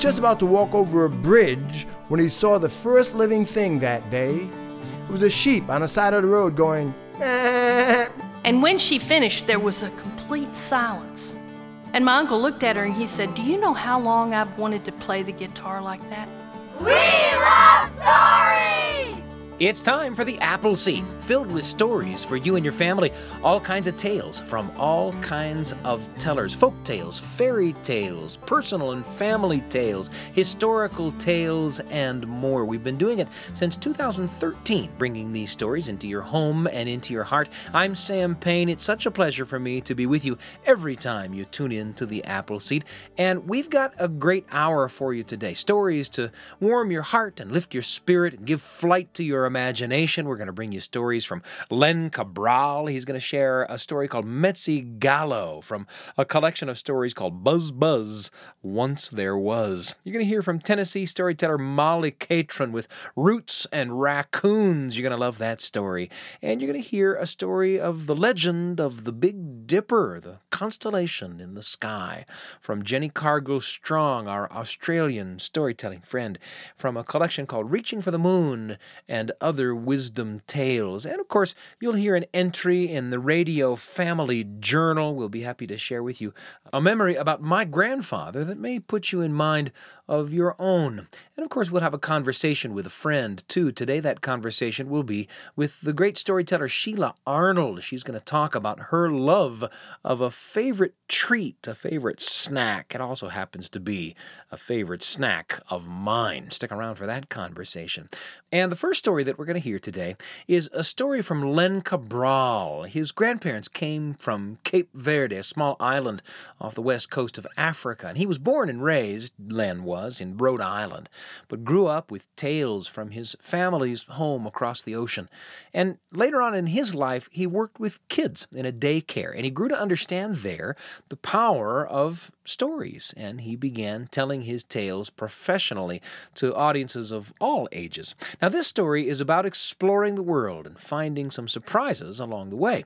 was just about to walk over a bridge when he saw the first living thing that day. It was a sheep on the side of the road going, "Eh." And when she finished, there was a complete silence. And my uncle looked at her and he said, Do you know how long I've wanted to play the guitar like that? We love stories! It's time for the Apple Seed, filled with stories for you and your family. All kinds of tales from all kinds of tellers folk tales, fairy tales, personal and family tales, historical tales, and more. We've been doing it since 2013, bringing these stories into your home and into your heart. I'm Sam Payne. It's such a pleasure for me to be with you every time you tune in to the Apple Seed. And we've got a great hour for you today stories to warm your heart and lift your spirit and give flight to your imagination. We're going to bring you stories from Len Cabral. He's going to share a story called Mezzi Gallo from a collection of stories called Buzz Buzz Once There Was. You're going to hear from Tennessee storyteller Molly Catron with Roots and Raccoons. You're going to love that story. And you're going to hear a story of the legend of the Big Dipper, the constellation in the sky, from Jenni Cargill-Strong, our Australian storytelling friend, from a collection called Reaching for the Moon and other wisdom tales. And of course, you'll hear an entry in the Radio Family Journal. We'll be happy to share with you a memory about my grandfather that may put you in mind of your own. And of course, we'll have a conversation with a friend too. Today, that conversation will be with the great storyteller Sheila Arnold. She's going to talk about her love of a favorite treat, a favorite snack. It also happens to be a favorite snack of mine. Stick around for that conversation. And the first story that we're going to hear today is a story from Len Cabral. His grandparents came from Cape Verde, a small island off the west coast of Africa, and he was born and raised, Len was, in Rhode Island, but grew up with tales from his family's home across the ocean. And later on in his life, he worked with kids in a daycare, and he grew to understand there the power of stories, and he began telling his tales professionally to audiences of all ages. Now, this story is about exploring the world and finding some surprises along the way.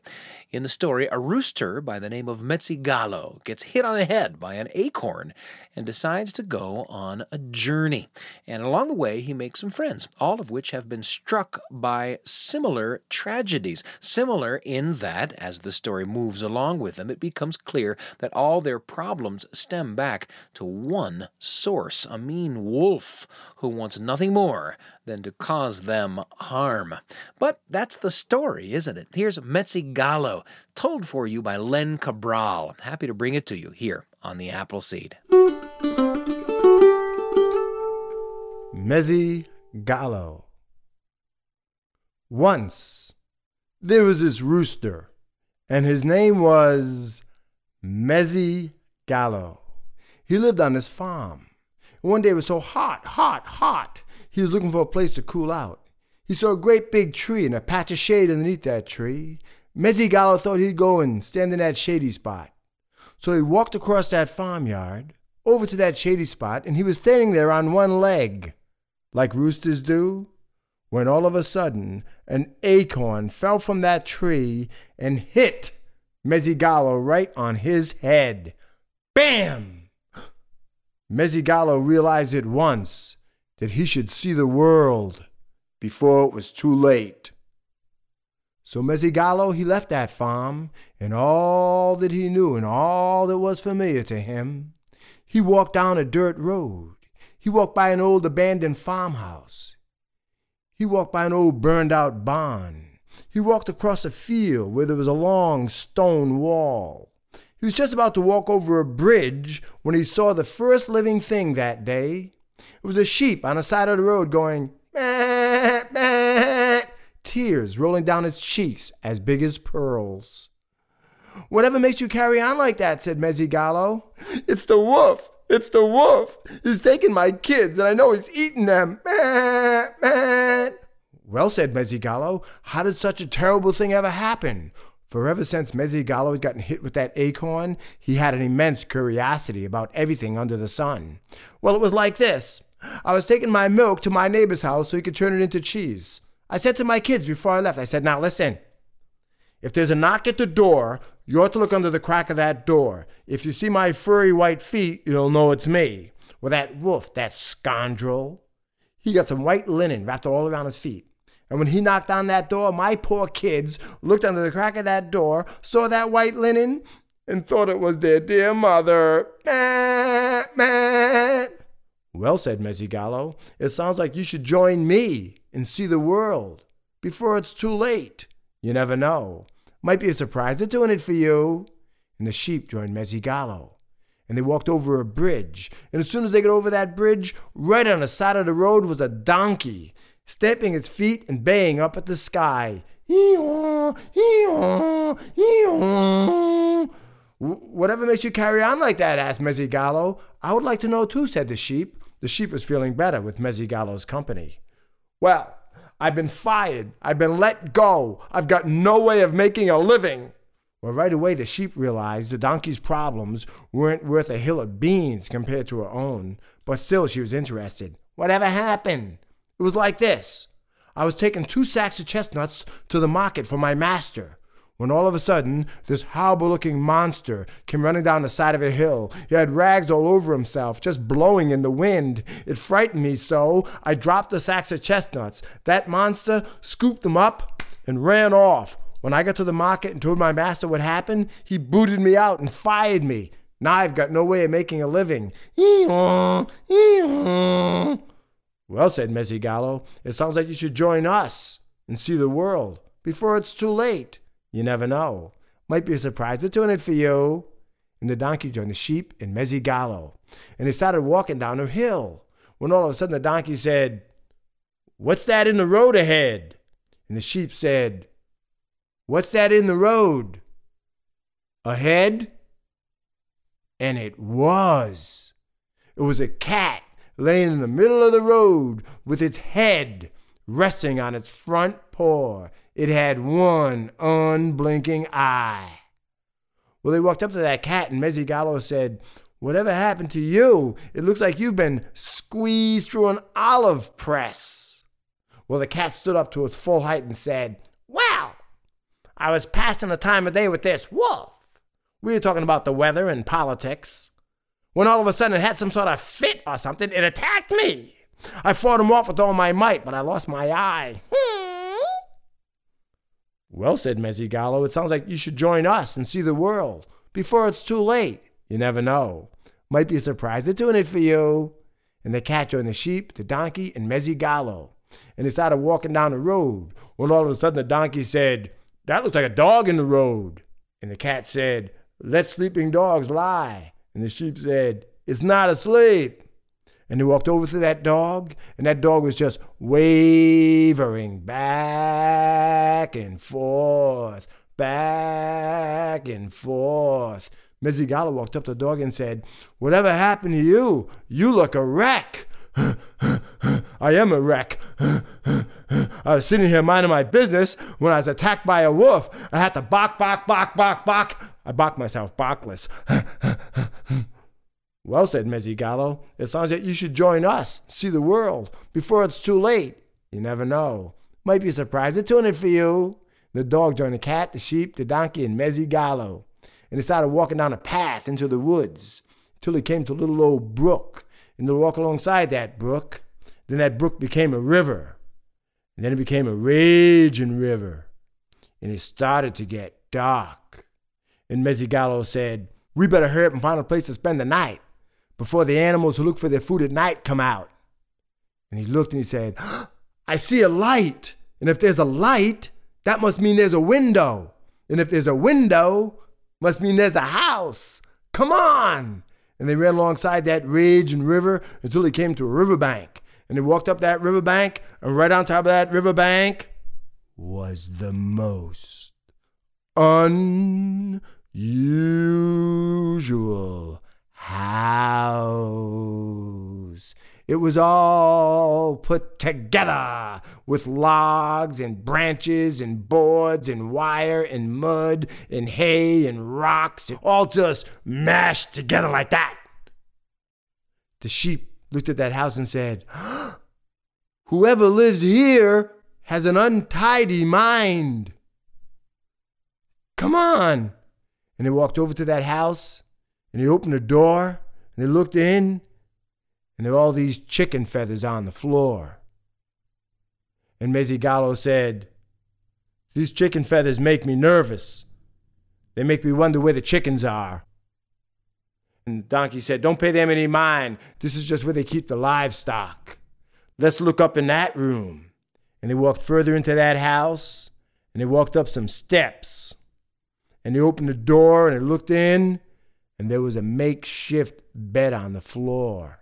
In the story, a rooster by the name of Mezzi Gallo gets hit on the head by an acorn and decides to go on a journey. And along the way, he makes some friends, all of which have been struck by similar tragedies. Similar in that, as the story moves along with them, it becomes clear that all their problems stem back to one source a mean wolf who wants nothing more than to cause them harm. But that's the story, isn't it? Here's Mezzi Gallo, told for you by Len Cabral. Happy to bring it to you here on the Appleseed. Mezzi Gallo. Once there was this rooster, and his name was Mezzi Gallo. He lived on his farm. One day it was so hot, hot, hot, he was looking for a place to cool out. He saw a great big tree and a patch of shade underneath that tree. Mezzi Gallo thought he'd go and stand in that shady spot. So he walked across that farmyard, over to that shady spot, and he was standing there on one leg, like roosters do, when all of a sudden an acorn fell from that tree and hit mezzigallo right on his head. Bam! mezzigallo realized at once that he should see the world before it was too late. So mezzigallo he left that farm and all that he knew and all that was familiar to him. He walked down a dirt road. He walked by an old abandoned farmhouse. He walked by an old burned out barn. He walked across a field where there was a long stone wall. He was just about to walk over a bridge when he saw the first living thing that day. It was a sheep on the side of the road going, tears rolling down its cheeks as big as pearls. Whatever makes you carry on like that, said Mezzi Gallo. It's the wolf. It's the wolf. He's taking my kids, and I know he's eating them. Well, said Mezzi Gallo, how did such a terrible thing ever happen? For ever since Mezzi Gallo had gotten hit with that acorn, he had an immense curiosity about everything under the sun. Well, it was like this. I was taking my milk to my neighbor's house so he could turn it into cheese. I said to my kids before I left, I said, now listen. If there's a knock at the door, you ought to look under the crack of that door. If you see my furry white feet, you'll know it's me. Well, that wolf, that scoundrel, he got some white linen wrapped all around his feet. And when he knocked on that door, my poor kids looked under the crack of that door, saw that white linen, and thought it was their dear mother. Well, said Mezzigallo, it sounds like you should join me and see the world before it's too late. You never know. Might be a surprise They're doing it for you. And the sheep joined Mezzigallo. And they walked over a bridge. And as soon as they got over that bridge, right on the side of the road was a donkey, stamping its feet and baying up at the sky. Ee-haw, ee-haw. Whatever makes you carry on like that? asked Mezzigallo. I would like to know too, said the sheep. The sheep was feeling better with Mezzigallo's company. Well, I've been fired. I've been let go. I've got no way of making a living. Well, right away, the sheep realized the donkey's problems weren't worth a hill of beans compared to her own, but still she was interested. Whatever happened? It was like this I was taking two sacks of chestnuts to the market for my master when all of a sudden this horrible looking monster came running down the side of a hill. He had rags all over himself, just blowing in the wind. It frightened me so I dropped the sacks of chestnuts. That monster scooped them up and ran off. When I got to the market and told my master what happened, he booted me out and fired me. Now I've got no way of making a living. Well, said Mezzigallo, it sounds like you should join us and see the world before it's too late. You never know. Might be a surprise to tune it for you. And the donkey joined the sheep in Mezzigallo. And they started walking down a hill. When all of a sudden the donkey said, What's that in the road ahead? And the sheep said, What's that in the road? Ahead? And it was. It was a cat laying in the middle of the road with its head resting on its front paw it had one unblinking eye. Well, they walked up to that cat, and Mezzigallo said, Whatever happened to you? It looks like you've been squeezed through an olive press. Well, the cat stood up to its full height and said, Well, I was passing the time of day with this wolf. We were talking about the weather and politics. When all of a sudden it had some sort of fit or something, it attacked me. I fought him off with all my might, but I lost my eye. Hmm. Well, said Mezzigallo, it sounds like you should join us and see the world before it's too late. You never know. Might be a surprise of doing it for you. And the cat joined the sheep, the donkey, and Mezzigallo. And they started walking down the road. When all of a sudden the donkey said, That looks like a dog in the road. And the cat said, Let sleeping dogs lie. And the sheep said, It's not asleep. And he walked over to that dog, and that dog was just wavering back and forth, back and forth. Mezzigallo walked up to the dog and said, Whatever happened to you? You look a wreck. I am a wreck. I was sitting here minding my business when I was attacked by a wolf. I had to bark, bark, bark, bark, bark. I barked myself barkless. Well, said Mezzigallo, it sounds like you should join us, see the world, before it's too late. You never know. Might be a surprise tune it for you. The dog joined the cat, the sheep, the donkey, and Mezzigallo. And they started walking down a path into the woods till they came to a little old brook. And they walked alongside that brook. Then that brook became a river. And then it became a raging river. And it started to get dark. And Mezzigallo said, We better hurry up and find a place to spend the night before the animals who look for their food at night come out. And he looked and he said, I see a light. And if there's a light, that must mean there's a window. And if there's a window, must mean there's a house. Come on. And they ran alongside that ridge and river until they came to a riverbank. And they walked up that riverbank, and right on top of that riverbank was the most unusual house. It was all put together with logs and branches and boards and wire and mud and hay and rocks, all just mashed together like that. The sheep looked at that house and said, Whoever lives here has an untidy mind. Come on. And they walked over to that house and he opened the door and they looked in and there were all these chicken feathers on the floor. And Mezzigallo said, These chicken feathers make me nervous. They make me wonder where the chickens are. And Donkey said, Don't pay them any mind. This is just where they keep the livestock. Let's look up in that room. And they walked further into that house, and they walked up some steps. And they opened the door, and they looked in, and there was a makeshift bed on the floor.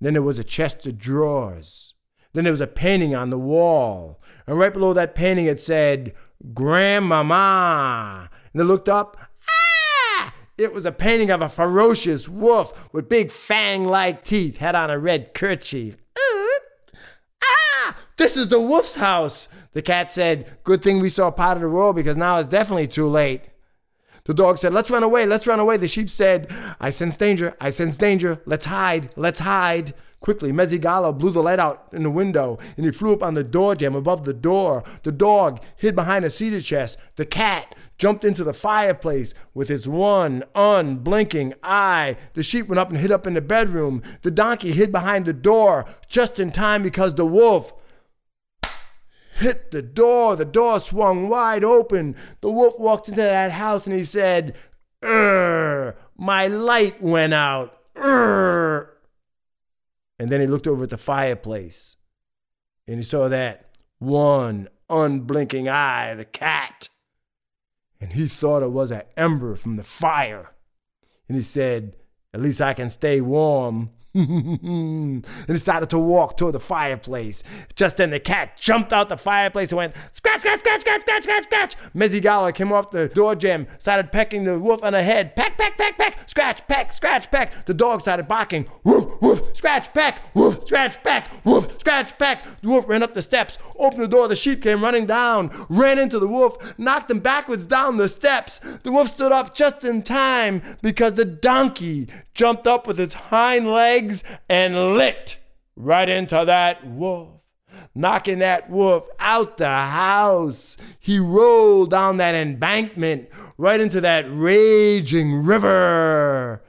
Then there was a chest of drawers. Then there was a painting on the wall. And right below that painting it said, Grandmama. And they looked up. Ah! It was a painting of a ferocious wolf with big fang like teeth, had on a red kerchief. Ah! This is the wolf's house. The cat said, Good thing we saw part of the world because now it's definitely too late. The dog said, Let's run away, let's run away. The sheep said, I sense danger, I sense danger. Let's hide, let's hide. Quickly, Mezzigallo blew the light out in the window and he flew up on the door jamb above the door. The dog hid behind a cedar chest. The cat jumped into the fireplace with its one unblinking eye. The sheep went up and hid up in the bedroom. The donkey hid behind the door just in time because the wolf hit the door. The door swung wide open. The wolf walked into that house and he said, Urgh, my light went out. Urgh. And then he looked over at the fireplace and he saw that one unblinking eye, the cat. And he thought it was an ember from the fire. And he said, At least I can stay warm. And decided to walk toward the fireplace. Just then the cat jumped out the fireplace and went scratch, scratch, scratch, scratch, scratch, scratch, scratch. Mezzigallo came off the door jamb, started pecking the wolf on the head. Peck, peck, peck, peck, scratch, peck, scratch, peck. The dog started barking. Woof, woof, scratch, peck, woof, scratch, peck, woof, scratch, peck. The wolf ran up the steps, opened the door. The sheep came running down, ran into the wolf, knocked him backwards down the steps. The wolf stood up just in time because the donkey jumped up with its hind legs and licked right into that wolf, knocking that wolf out the house. He rolled down that embankment right into that raging river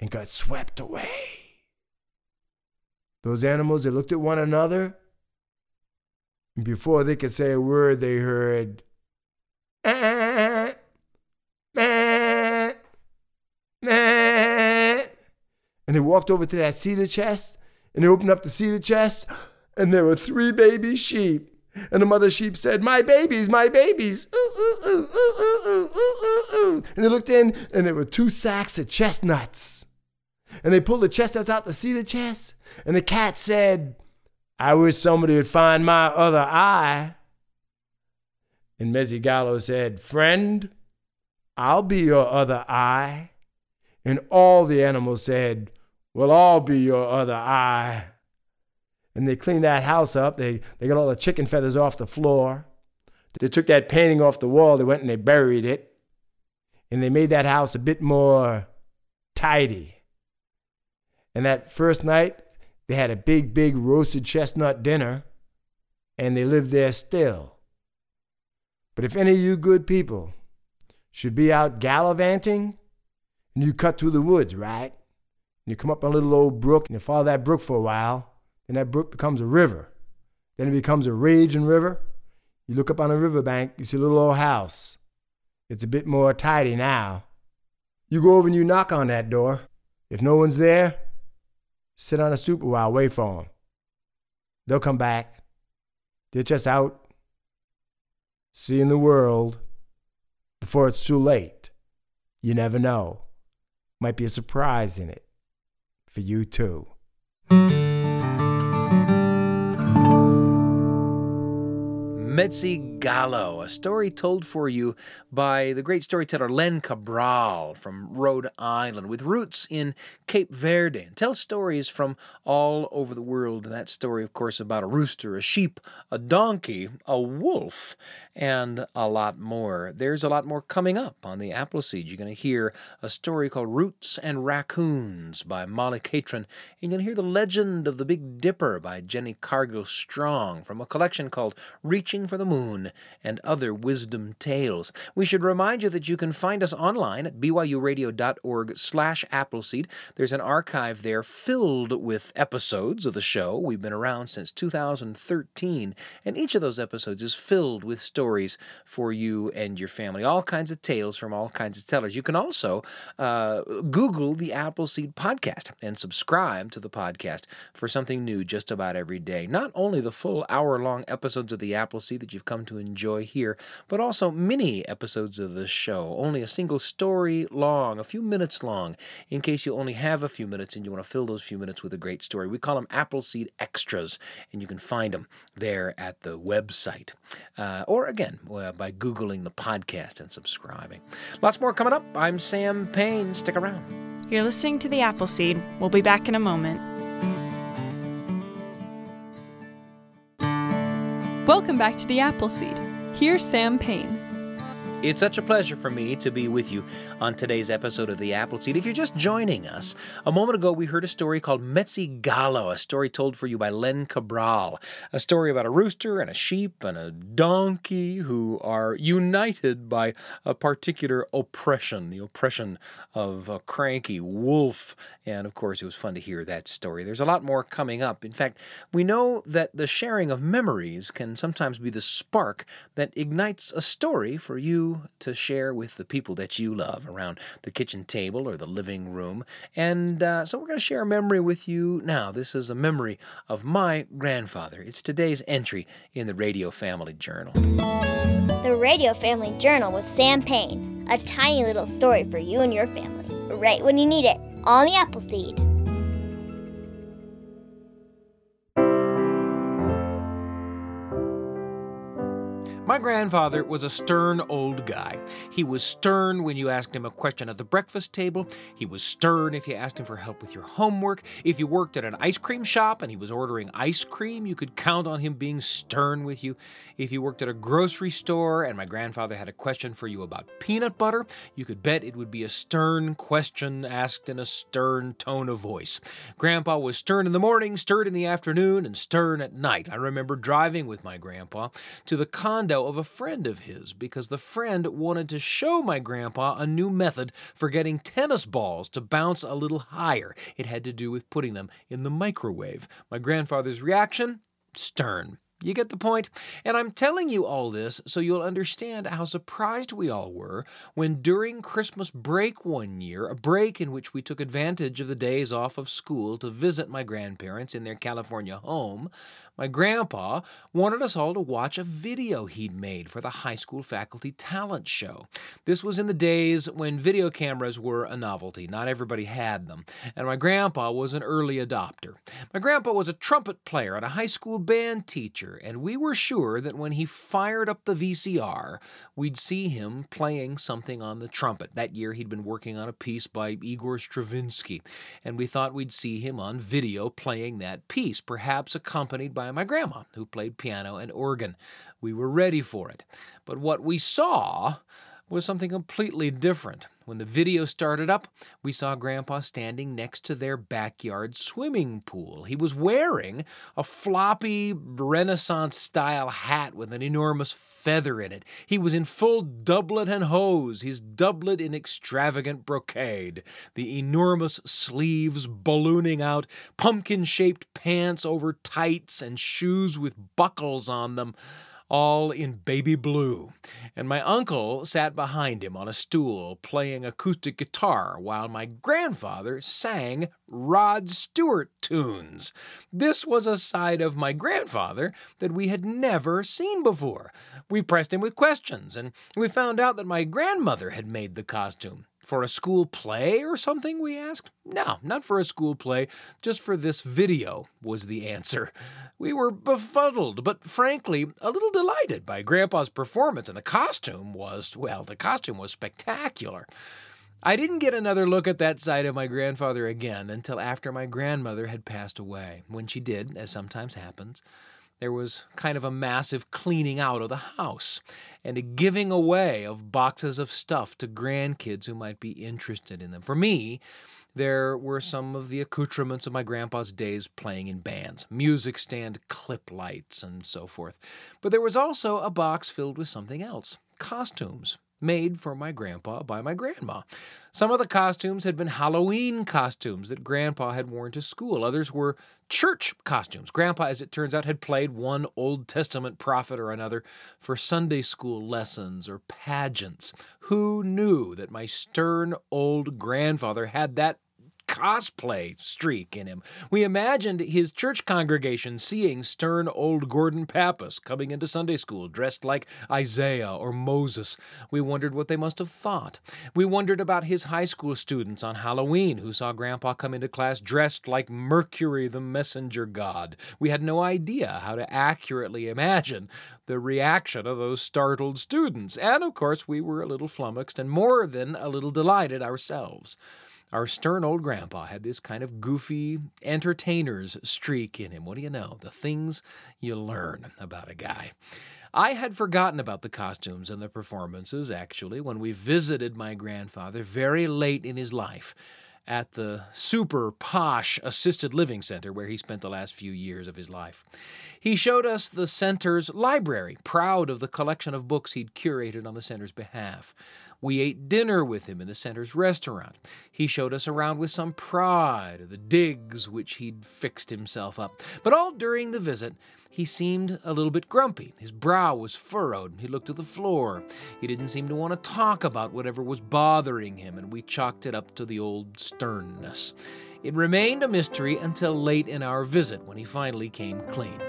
and got swept away. Those animals, they looked at one another, and before they could say a word, they heard, eh, eh, eh. And they walked over to that cedar chest, and they opened up the cedar chest, and there were three baby sheep. And the mother sheep said, My babies, my babies. Ooh, ooh, ooh. And they looked in, and there were two sacks of chestnuts. And they pulled the chestnuts out the cedar chest, and the cat said, I wish somebody would find my other eye. And Mezzigallo said, Friend, I'll be your other eye. And all the animals said, Well, I'll be your other eye. And they cleaned that house up. They, they got all the chicken feathers off the floor. They took that painting off the wall. They went and they buried it. And they made that house a bit more tidy. And that first night, they had a big, big roasted chestnut dinner, and they lived there still. But if any of you good people should be out gallivanting, and you cut through the woods, right? And you come up on a little old brook, and you follow that brook for a while, then that brook becomes a river. Then it becomes a raging river. You look up on the riverbank, you see a little old house. It's a bit more tidy now. You go over and you knock on that door. If no one's there, sit on a stoop a while, wait for them. They'll come back. They're just out seeing the world before it's too late. You never know. Might be a surprise in it for you too. Mezzigallo, a story told for you by the great storyteller Len Cabral from Rhode Island, with roots in Cape Verde, and tells stories from all over the world. That story, of course, about a rooster, a sheep, a donkey, a wolf, and a lot more. There's a lot more coming up on the Appleseed. You're going to hear a story called Roots and Raccoons by Molly Catron, and you're going to hear the legend of the Big Dipper by Jenni Cargill-Strong from a collection called Reaching for the Moon, and other wisdom tales. We should remind you that you can find us online at byuradio.org slash Appleseed. There's an archive there filled with episodes of the show. We've been around since 2013, and each of those episodes is filled with stories for you and your family. All kinds of tales from all kinds of tellers. You can also uh, Google the Appleseed Podcast and subscribe to the podcast for something new just about every day. Not only the full hour long episodes of the Appleseed that you've come to enjoy here, but also mini episodes of the show, only a single story long, a few minutes long, in case you only have a few minutes and you want to fill those few minutes with a great story. We call them Appleseed Extras, and you can find them there at the website. Uh, or again, by Googling the podcast and subscribing. Lots more coming up. I'm Sam Payne. Stick around. You're listening to The Appleseed. We'll be back in a moment. Welcome back to The Appleseed. Here's Sam Payne. It's such a pleasure for me to be with you on today's episode of The Appleseed. If you're just joining us, a moment ago we heard a story called Mezzi Gallo, a story told for you by Len Cabral. A story about a rooster and a sheep and a donkey who are united by a particular oppression, the oppression of a cranky wolf. And of course, it was fun to hear that story. There's a lot more coming up. In fact, we know that the sharing of memories can sometimes be the spark that ignites a story for you to share with the people that you love around the kitchen table or the living room. And uh, so we're going to share a memory with you now. This is a memory of my grandfather. It's today's entry in the Radio Family Journal. The Radio Family Journal with Sam Payne. A tiny little story for you and your family, right when you need it, on the Appleseed. My grandfather was a stern old guy. He was stern when you asked him a question at the breakfast table. He was stern if you asked him for help with your homework. If you worked at an ice cream shop and he was ordering ice cream, you could count on him being stern with you. If you worked at a grocery store and my grandfather had a question for you about peanut butter, you could bet it would be a stern question asked in a stern tone of voice. Grandpa was stern in the morning, stern in the afternoon, and stern at night. I remember driving with my grandpa to the condo of a friend of his because the friend wanted to show my grandpa a new method for getting tennis balls to bounce a little higher. It had to do with putting them in the microwave. My grandfather's reaction? Stern. You get the point? And I'm telling you all this so you'll understand how surprised we all were when during Christmas break one year, a break in which we took advantage of the days off of school to visit my grandparents in their California home, my grandpa wanted us all to watch a video he'd made for the high school faculty talent show. This was in the days when video cameras were a novelty. Not everybody had them. And my grandpa was an early adopter. My grandpa was a trumpet player and a high school band teacher, and we were sure that when he fired up the VCR, we'd see him playing something on the trumpet. That year he'd been working on a piece by Igor Stravinsky, and we thought we'd see him on video playing that piece, perhaps accompanied by my grandma, who played piano and organ. We were ready for it. But what we saw was something completely different. When the video started up, we saw Grandpa standing next to their backyard swimming pool. He was wearing a floppy Renaissance style hat with an enormous feather in it. He was in full doublet and hose, his doublet in extravagant brocade, the enormous sleeves ballooning out, pumpkin shaped pants over tights, and shoes with buckles on them all in baby blue, and my uncle sat behind him on a stool playing acoustic guitar while my grandfather sang Rod Stewart tunes. This was a side of my grandfather that we had never seen before. We pressed him with questions, and we found out that my grandmother had made the costume. For a school play or something, we asked? No, not for a school play, just for this video, was the answer. We were befuddled, but frankly, a little delighted by Grandpa's performance, and the costume was, well, the costume was spectacular. I didn't get another look at that side of my grandfather again until after my grandmother had passed away. When she did, as sometimes happens, there was kind of a massive cleaning out of the house and a giving away of boxes of stuff to grandkids who might be interested in them. For me, there were some of the accoutrements of my grandpa's days playing in bands, music stand clip lights, and so forth. But there was also a box filled with something else costumes made for my grandpa by my grandma. Some of the costumes had been Halloween costumes that grandpa had worn to school. Others were church costumes. Grandpa, as it turns out, had played one Old Testament prophet or another for Sunday school lessons or pageants. Who knew that my stern old grandfather had that cosplay streak in him. We imagined his church congregation seeing stern old Gordon Pappas coming into Sunday school dressed like Isaiah or Moses. We wondered what they must have thought. We wondered about his high school students on Halloween who saw Grandpa come into class dressed like Mercury, the messenger god. We had no idea how to accurately imagine the reaction of those startled students. And of course, we were a little flummoxed and more than a little delighted ourselves. Our stern old grandpa had this kind of goofy entertainer's streak in him. What do you know? The things you learn about a guy. I had forgotten about the costumes and the performances, actually, when we visited my grandfather very late in his life at the super posh assisted living center where he spent the last few years of his life. He showed us the center's library, proud of the collection of books he'd curated on the center's behalf. We ate dinner with him in the center's restaurant. He showed us around with some pride of the digs which he'd fixed himself up. But all during the visit, he seemed a little bit grumpy. His brow was furrowed. He looked at the floor. He didn't seem to want to talk about whatever was bothering him, and we chalked it up to the old sternness. It remained a mystery until late in our visit when he finally came clean.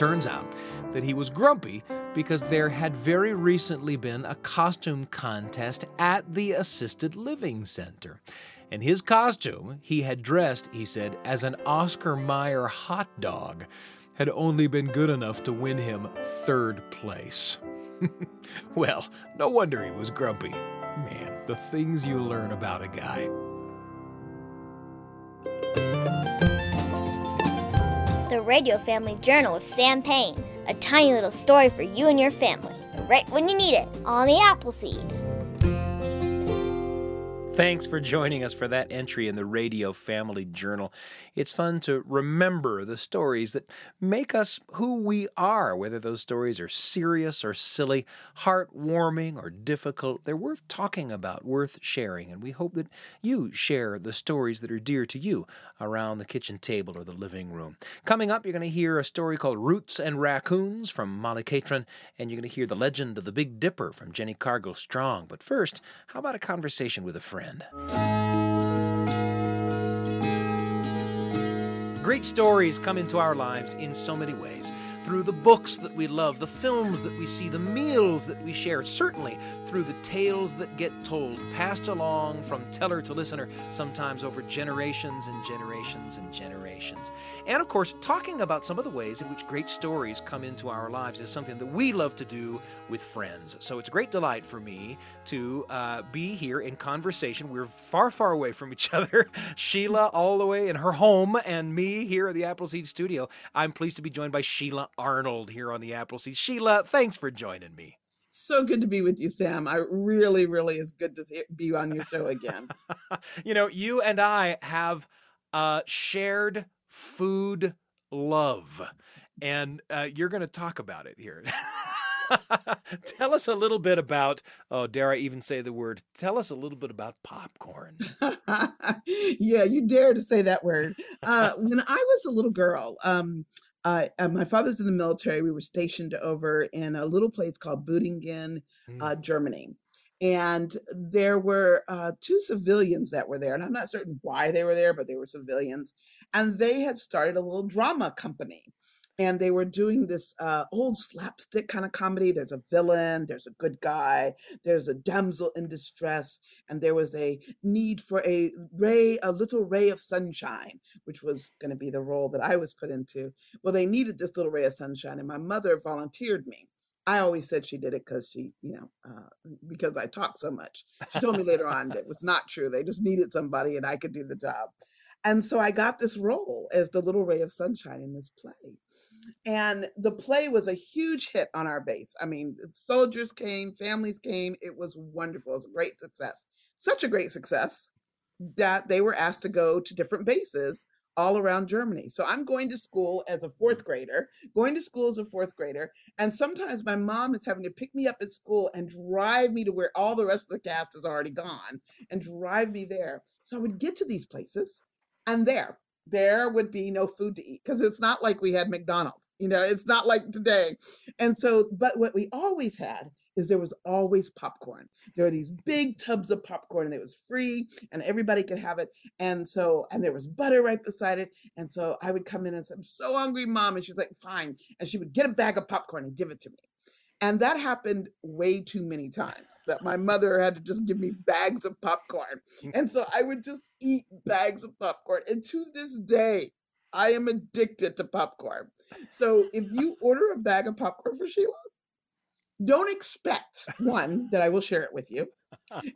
Turns out that he was grumpy because there had very recently been a costume contest at the assisted living center. And his costume, he had dressed, he said, as an Oscar Mayer hot dog, had only been good enough to win him third place. well, no wonder he was grumpy. Man, the things you learn about a guy. The Radio Family Journal with Sam Payne. A tiny little story for you and your family, right when you need it, on the Appleseed. Thanks for joining us for that entry in the Radio Family Journal. It's fun to remember the stories that make us who we are, whether those stories are serious or silly, heartwarming or difficult. They're worth talking about, worth sharing, and we hope that you share the stories that are dear to you around the kitchen table or the living room. Coming up, you're going to hear a story called Roots and Raccoons from Molly Catron, and you're going to hear the legend of the Big Dipper from Jenni Cargill-Strong. But first, how about a conversation with a friend? Great stories come into our lives in so many ways through the books that we love, the films that we see, the meals that we share, certainly through the tales that get told, passed along from teller to listener, sometimes over generations and generations and generations. And of course, talking about some of the ways in which great stories come into our lives is something that we love to do with friends. So it's a great delight for me to uh, be here in conversation. We're far, far away from each other. Sheila, all the way in her home, and me here at the Appleseed Studio. I'm pleased to be joined by Sheila Arnold here on the Appleseed. Sheila, thanks for joining me. So good to be with you, Sam. I really, really is good to be on your show again. you know, you and I have uh, shared food love, and uh, you're going to talk about it here. tell us a little bit about, oh, dare I even say the word? Tell us a little bit about popcorn. yeah, you dare to say that word. Uh, when I was a little girl, um, uh, my father's in the military. We were stationed over in a little place called Budingen, Mm. uh, Germany. And there were uh, two civilians that were there. And I'm not certain why they were there, but they were civilians. And they had started a little drama company. And they were doing this uh, old slapstick kind of comedy. There's a villain, there's a good guy, there's a damsel in distress, and there was a need for a ray, a little ray of sunshine, which was going to be the role that I was put into. Well, they needed this little ray of sunshine, and my mother volunteered me. I always said she did it because she, you know, uh, because I talk so much. She told me later on that was not true. They just needed somebody and I could do the job. And so I got this role as the little ray of sunshine in this play. And the play was a huge hit on our base. I mean, soldiers came, families came. It was wonderful. It was a great success. Such a great success that they were asked to go to different bases all around Germany. So I'm going to school as a fourth grader, going to school as a fourth grader. And sometimes my mom is having to pick me up at school and drive me to where all the rest of the cast is already gone and drive me there. So I would get to these places and there, there would be no food to eat because it's not like we had McDonald's, you know, it's not like today. And so, but what we always had is there was always popcorn. There were these big tubs of popcorn and it was free and everybody could have it. And so, and there was butter right beside it. And so I would come in and say, I'm so hungry, mom. And she was like, fine. And she would get a bag of popcorn and give it to me. And that happened way too many times that my mother had to just give me mm. bags of popcorn. Mm. And so I would just eat bags of popcorn. And to this day, I am addicted to popcorn. So if you order a bag of popcorn for Sheila, don't expect one that I will share it with you,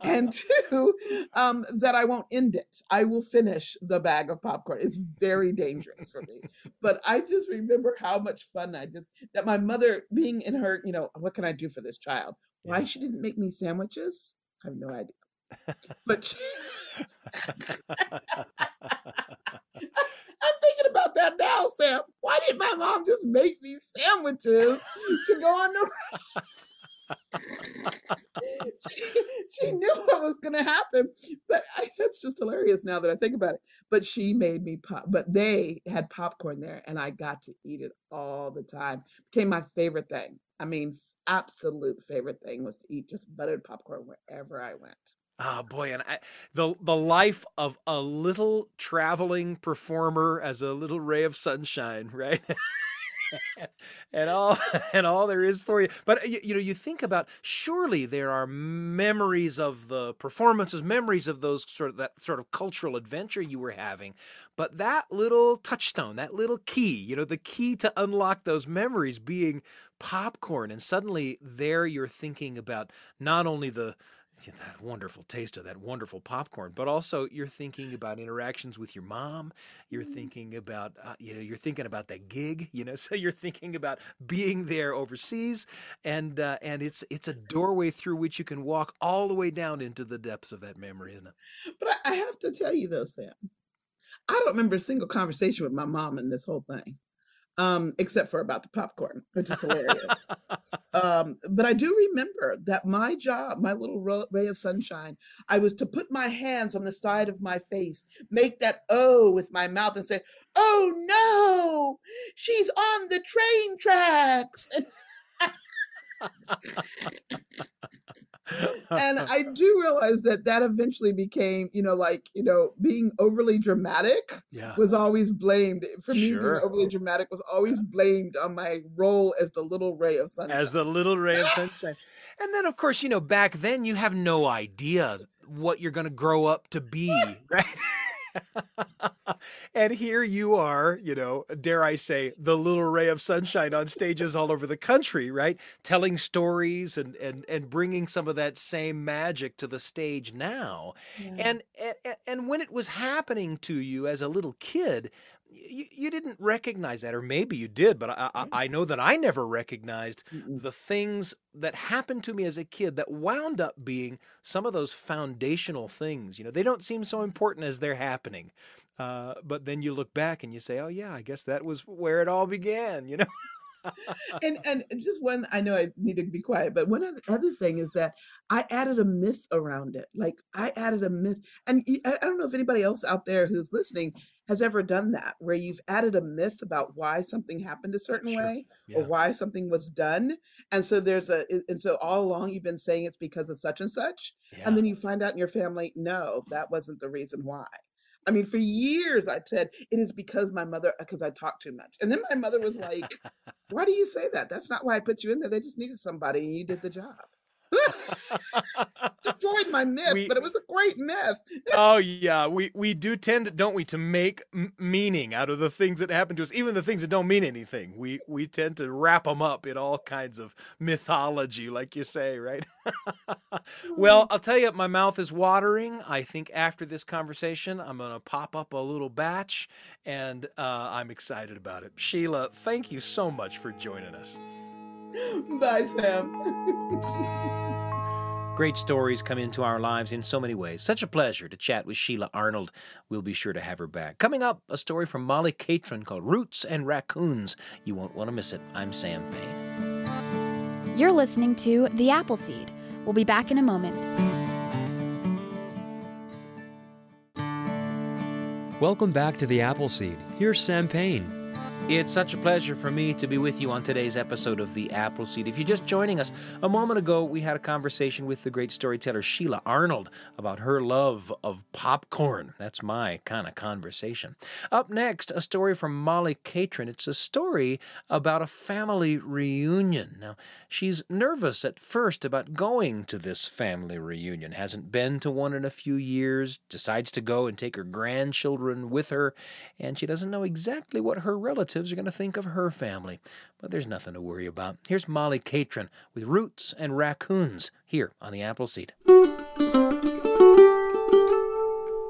and two um, that I won't end it. I will finish the bag of popcorn. It's very dangerous for me, but I just remember how much fun I just that my mother being in her. You know, what can I do for this child? Why Yeah. she didn't make me sandwiches? I have no idea. But she, I'm thinking about that now, Sam. Why didn't my mom just make me sandwiches to go on the she, she knew what was going to happen, but I, that's just hilarious now that I think about it. But she made me pop. But they had popcorn there, and I got to eat it all the time. Became my favorite thing. I mean, absolute favorite thing was to eat just buttered popcorn wherever I went. Oh boy, and I, the the life of a little traveling performer as a little ray of sunshine, right? and all and all there is for you. But you, you know, you think about surely there are memories of the performances, memories of those sort of that sort of cultural adventure you were having. But that little touchstone, that little key, you know, the key to unlock those memories being popcorn, and suddenly there you're thinking about not only the yeah, that wonderful taste of that wonderful popcorn, but also you're thinking about interactions with your mom. You're thinking about, uh, you know, you're thinking about that gig, you know, so you're thinking about being there overseas, and uh, and it's it's a doorway through which you can walk all the way down into the depths of that memory, isn't it? But I, I have to tell you though, Sam, I don't remember a single conversation with my mom in this whole thing, um, except for about the popcorn, which is hilarious. um, but I do remember that my job, my little ray of sunshine, I was to put my hands on the side of my face, make that O with my mouth, and say, "Oh no, she's on the train tracks." and I do realize that that eventually became, you know, like, you know, being overly dramatic yeah. was always blamed. For me, Sure. being overly dramatic was always blamed on my role as the little ray of sunshine. as the little ray of sunshine. And then, of course, you know, back then you have no idea what you're going to grow up to be, right? and here you are, you know, dare I say, the little ray of sunshine on stages all over the country, right? Telling stories and and and bringing some of that same magic to the stage now. Yeah. And, and and when it was happening to you as a little kid, you, you didn't recognize that, or maybe you did, but I, I, I know that I never recognized Mm-mm. the things that happened to me as a kid that wound up being some of those foundational things. You know, they don't seem so important as they're happening. Uh, but then you look back and you say, oh, yeah, I guess that was where it all began, you know? and and just one i know i need to be quiet but one other other thing is that i added a myth around it like i added a myth and i don't know if anybody else out there who's listening has ever done that where you've added a myth about why something happened a certain Sure. way Yeah. or why something was done and so there's a and so all along you've been saying it's because of such and such Yeah. and then you find out in your family no that wasn't the reason why i mean for years i said it is because my mother because i talk too much and then my mother was like why do you say that that's not why i put you in there they just needed somebody and you did the job Destroyed my myth, We- but it was a great myth. oh yeah, we we do tend, don't we, to make m- meaning out of the things that happen to us, even the things that don't mean anything. We we tend to wrap them up in all kinds of mythology, like you say, right? well, I'll tell you, my mouth is watering. I think after this conversation, I'm gonna pop up a little batch, and uh, I'm excited about it. Sheila, thank you so much for joining us. Bye, Sam. Great stories come into our lives in so many ways. Such a pleasure to chat with Sheila Arnold. We'll be sure to have her back. Coming up, a story from Molly Catron called Roots and Raccoons. You won't want to miss it. I'm Sam Payne. You're listening to The Appleseed. We'll be back in a moment. Welcome back to the Appleseed. Here's Sam Payne. It's such a pleasure for me to be with you on today's episode of The Appleseed. If you're just joining us, a moment ago we had a conversation with the great storyteller Sheila Arnold about her love of popcorn. That's my kind of conversation. Up next, a story from Molly Catron. It's a story about a family reunion. Now, she's nervous at first about going to this family reunion, hasn't been to one in a few years, decides to go and take her grandchildren with her, and she doesn't know exactly what her relatives are going to think of her family. But there's nothing to worry about. Here's Molly Catron with Roots and Raccoons here on the Appleseed.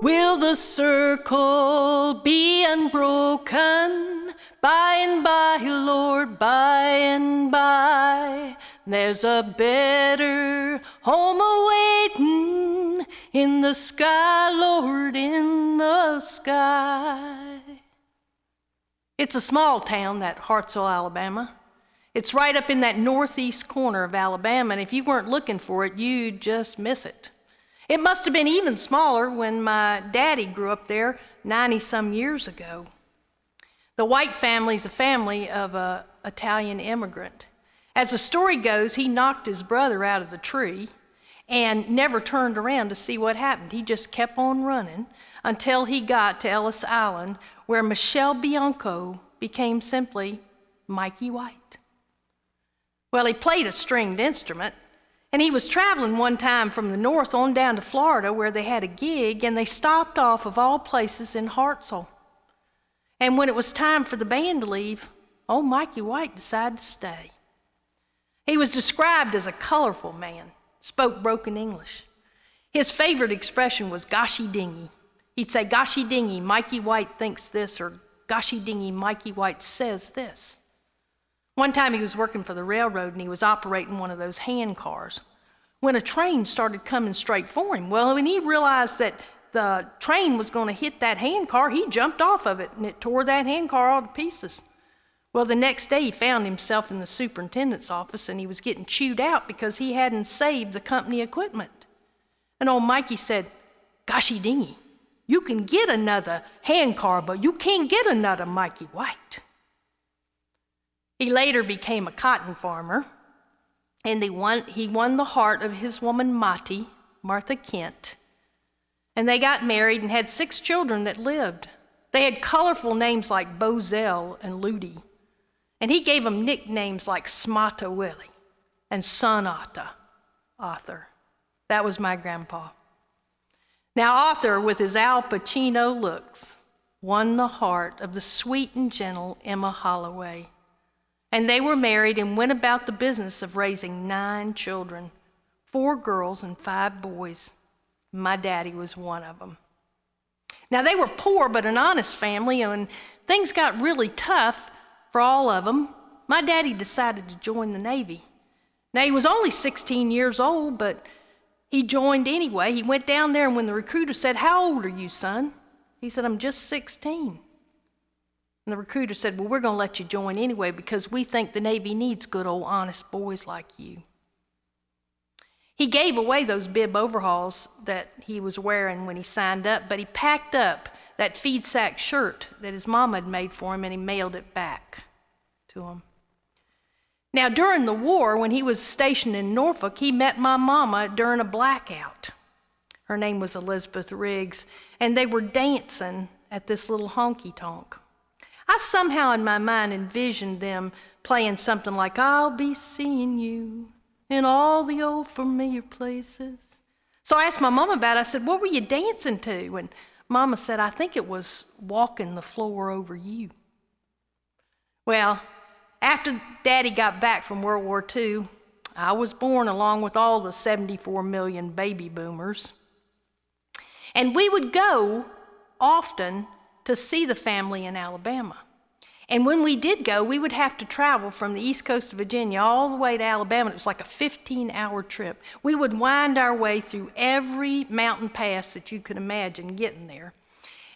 Will the circle be unbroken? By and by, Lord, by and by, there's a better home awaiting in the sky, Lord, in the sky. It's a small town, that Hartselle, Alabama. It's right up in that northeast corner of Alabama, and if you weren't looking for it, you'd just miss it. It must have been even smaller when my daddy grew up there 90 some years ago. The White family's a family of a Italian immigrant. As the story goes, he knocked his brother out of the tree and never turned around to see what happened. He just kept on running until he got to Ellis Island, where Michelle Bianco became simply Mikey White. Well, he played a stringed instrument, and he was traveling one time from the north on down to Florida where they had a gig, and they stopped off of all places in Hartselle. And when it was time for the band to leave, old Mikey White decided to stay. He was described as a colorful man, spoke broken English. His favorite expression was goshy dingy. He'd say, Goshy dingy, Mikey White thinks this, or Goshy dingy, Mikey White says this. One time he was working for the railroad and he was operating one of those hand cars when a train started coming straight for him. Well, when he realized that the train was going to hit that hand car, he jumped off of it and it tore that hand car all to pieces. Well, the next day he found himself in the superintendent's office and he was getting chewed out because he hadn't saved the company equipment. And old Mikey said, Goshy dingy, you can get another hand car, but you can't get another Mikey White. He later became a cotton farmer, and he won, he won the heart of his woman, Mati, Martha Kent. And they got married and had six children that lived. They had colorful names like Bozell and Ludi. And he gave them nicknames like Smata Willie and Sonata Arthur. That was my grandpa. Now, Arthur, with his Al Pacino looks, won the heart of the sweet and gentle Emma Holloway. And they were married and went about the business of raising nine children four girls and five boys. My daddy was one of them. Now, they were poor but an honest family, and things got really tough for all of them, my daddy decided to join the Navy. Now, he was only 16 years old, but he joined anyway. He went down there, and when the recruiter said, How old are you, son? He said, I'm just 16. And the recruiter said, Well, we're going to let you join anyway because we think the Navy needs good old honest boys like you. He gave away those bib overalls that he was wearing when he signed up, but he packed up that feed sack shirt that his mama had made for him and he mailed it back to him. Now, during the war, when he was stationed in Norfolk, he met my mama during a blackout. Her name was Elizabeth Riggs, and they were dancing at this little honky tonk. I somehow in my mind envisioned them playing something like, I'll be seeing you in all the old familiar places. So I asked my mom about it. I said, What were you dancing to? And Mama said, I think it was walking the floor over you. Well, after Daddy got back from World War II, I was born along with all the 74 million baby boomers. And we would go often to see the family in Alabama. And when we did go, we would have to travel from the east coast of Virginia all the way to Alabama. It was like a 15 hour trip. We would wind our way through every mountain pass that you could imagine getting there.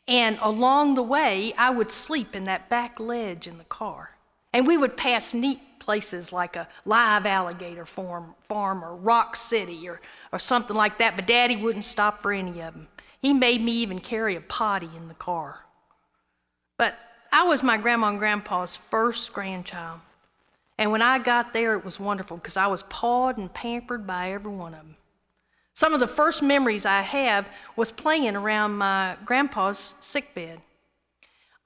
And along the way, I would sleep in that back ledge in the car. And we would pass neat places like a live alligator farm, farm or Rock City or, or something like that, but Daddy wouldn't stop for any of them. He made me even carry a potty in the car. But I was my grandma and grandpa's first grandchild. And when I got there, it was wonderful because I was pawed and pampered by every one of them. Some of the first memories I have was playing around my grandpa's sick bed.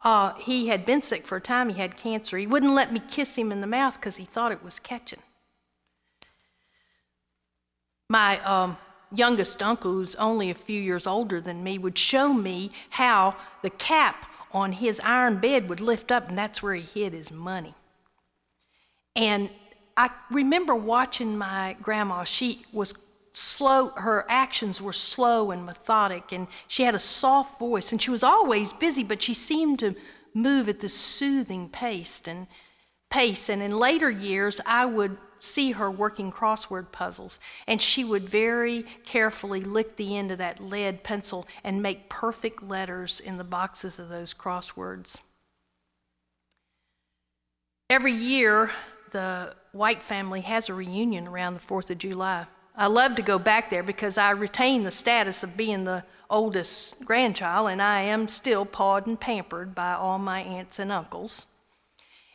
Uh, he had been sick for a time, he had cancer. He wouldn't let me kiss him in the mouth because he thought it was catching. My um, youngest uncle, who's only a few years older than me, would show me how the cap on his iron bed would lift up, and that's where he hid his money. And I remember watching my grandma. She was slow, her actions were slow and methodic, and she had a soft voice, and she was always busy, but she seemed to move at this soothing pace. And pace. And in later years, I would see her working crossword puzzles, and she would very carefully lick the end of that lead pencil and make perfect letters in the boxes of those crosswords. Every year, the White family has a reunion around the 4th of July. I love to go back there because I retain the status of being the oldest grandchild, and I am still pawed and pampered by all my aunts and uncles.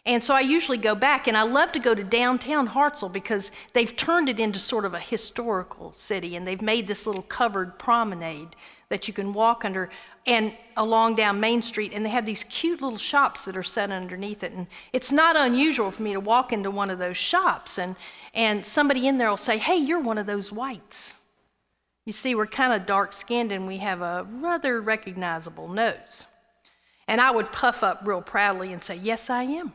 And so I usually go back, and I love to go to downtown Hartselle because they've turned it into sort of a historical city, and they've made this little covered promenade that you can walk under and along down Main Street, and they have these cute little shops that are set underneath it. And it's not unusual for me to walk into one of those shops, and, and somebody in there will say, Hey, you're one of those whites. You see, we're kind of dark skinned and we have a rather recognizable nose. And I would puff up real proudly and say, Yes, I am.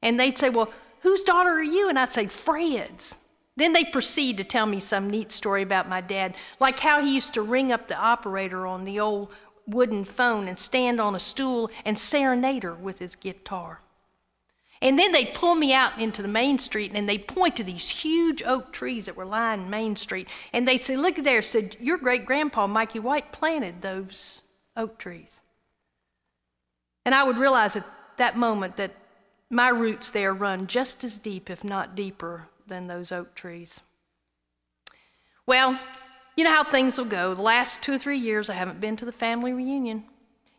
And they'd say, Well, whose daughter are you? And I'd say, Fred's. Then they proceed to tell me some neat story about my dad, like how he used to ring up the operator on the old wooden phone and stand on a stool and serenade her with his guitar. And then they'd pull me out into the main street and they'd point to these huge oak trees that were lining Main Street. And they'd say, Look there, said, Your great grandpa, Mikey White, planted those oak trees. And I would realize at that moment that my roots there run just as deep, if not deeper, than those oak trees. Well, you know how things will go. The last two or three years, I haven't been to the family reunion.